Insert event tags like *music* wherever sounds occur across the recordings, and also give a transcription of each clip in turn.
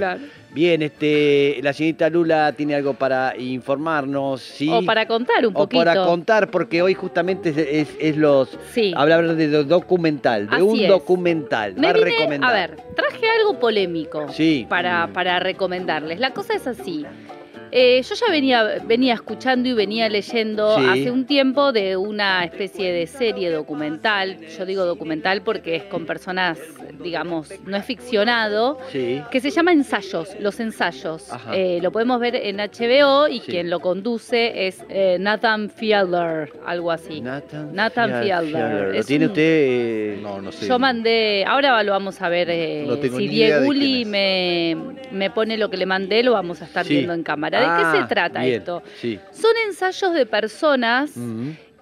Claro. Bien, este, la señorita Lula tiene algo para informarnos, ¿sí? O para contar un O poquito. para contar, porque hoy justamente es, es- es los... Sí. Hablar de do- documental, de Así un es. documental. Me vine- recomendar. a ver, traje algo polémico Sí. para, para recomendarles. La cosa es así. Eh, yo ya venía, venía escuchando y venía leyendo Sí. hace un tiempo de una especie de serie documental. Yo digo documental porque es con personas, digamos, no es ficcionado, Sí. que se llama Ensayos, Los Ensayos. Eh, lo podemos ver en HBO y Sí. quien lo conduce es eh, Nathan Fielder, algo así. Nathan, Nathan Fiel- Fielder. ¿Lo tiene un- usted? No, no sé. Yo mandé, ahora lo vamos a ver, No si ni idea Diego de Uli quién me, me pone lo que le mandé, lo vamos a estar viendo en cámara. ¿De Ah, qué se trata bien, esto? Sí. Son ensayos de personas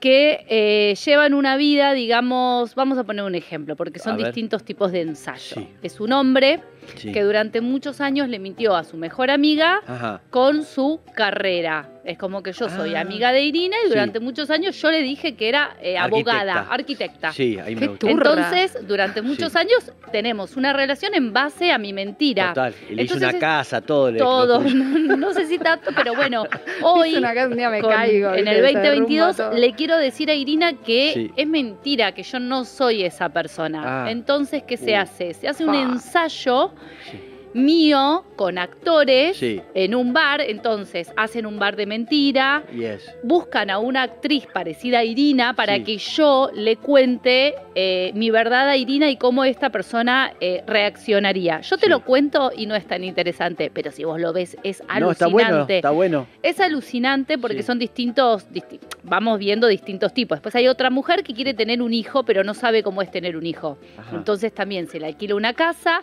que eh, llevan una vida, digamos, vamos a poner un ejemplo, porque son distintos tipos de ensayo. Sí. Es un hombre Sí. que durante muchos años le mintió a su mejor amiga Ajá. con su carrera. Es como que yo soy Ah. amiga de Irina y Sí. durante muchos años yo le dije que era eh, abogada, arquitecta. Sí, ahí me gusta. Entonces, durante muchos Sí. años tenemos una relación en base a mi mentira. Total. Y le hizo Entonces una es- casa, todo. le- Todo, *laughs* no, no sé si tanto, pero bueno, *laughs* hoy Hice una casa, un día me con- caigo. en el Se 2022 derrumba todo. le quiero decir a Irina que Sí. es mentira, que yo no soy esa persona. Ah. Entonces, ¿qué se Uh. hace? Se hace un ensayo Sí. Mío con actores Sí. en un bar, entonces hacen un bar de mentira, Yes. buscan a una actriz parecida a Irina para Sí. que yo le cuente eh, mi verdad a Irina y cómo esta persona eh, reaccionaría. Yo te Sí. lo cuento y no es tan interesante, pero si vos lo ves es alucinante. No, está bueno, está bueno. Es alucinante porque son distintos, disti- vamos viendo distintos tipos. Después hay otra mujer que quiere tener un hijo, pero no sabe cómo es tener un hijo. Ajá. Entonces también se le alquila una casa,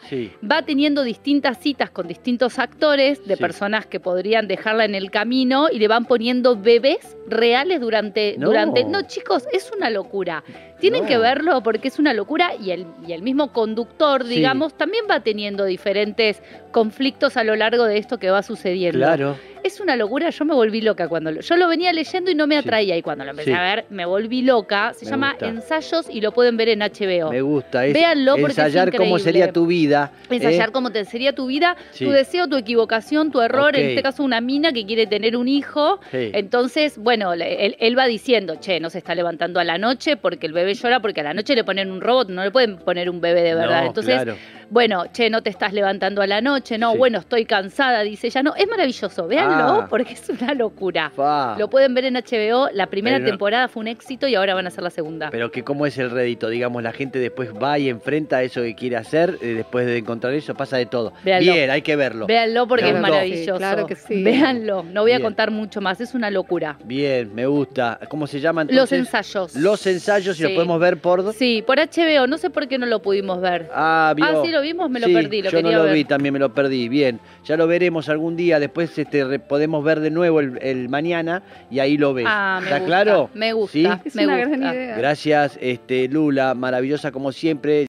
va teniendo distintas citas con distintos actores de Sí. personas que podrían dejarla en el camino y le van poniendo bebés reales durante No. durante no chicos es una locura tienen No. que verlo porque es una locura y el, y el mismo conductor Sí. digamos también va teniendo diferentes conflictos a lo largo de esto que va sucediendo Claro. Es una locura, yo me volví loca cuando lo, yo lo venía leyendo y no me Sí. atraía y cuando lo empecé Sí. a ver me volví loca. Se Me llama gusta. Ensayos y lo pueden ver en HBO. Me gusta. Es Véanlo porque es ensayar cómo sería tu vida. Ensayar ¿eh? cómo te sería tu vida, Sí. tu deseo, tu equivocación, tu error. En este caso, una mina que quiere tener un hijo. Entonces, bueno, él, él va diciendo, che, no se está levantando a la noche porque el bebé llora, porque a la noche le ponen un robot, no le pueden poner un bebé de verdad. No, Entonces, claro. Bueno, che, no te estás levantando a la noche, no, Sí. bueno, estoy cansada, dice ella. No, es maravilloso, véanlo Ah. porque es una locura. Fa. Lo pueden ver en HBO, la primera no- temporada fue un éxito y ahora van a hacer la segunda. Pero que cómo es el rédito, digamos, la gente después va y enfrenta eso que quiere hacer, eh, después de encontrar eso pasa de todo. Véanlo. Bien, hay que verlo. Véanlo porque Me es maravilloso. Sí, claro que sí. Véanlo, no voy a contar mucho más, es una locura. Bien, me gusta. ¿Cómo se llama Los ensayos. Los ensayos, y lo Sí. podemos ver por... Sí, por HBO, no sé por qué no lo pudimos ver. Ah, vio. Ah, sí, lo vimos, me lo Sí, perdí, lo yo no lo ver. vi, también me lo perdí. Bien, ya lo veremos algún día. Después este, re- podemos ver de nuevo el, el mañana y ahí lo ves. Ah, ¿Está gusta, claro? Me gusta, ¿Sí? Es me una gusta. gran idea. Gracias, este, Lula, maravillosa como siempre.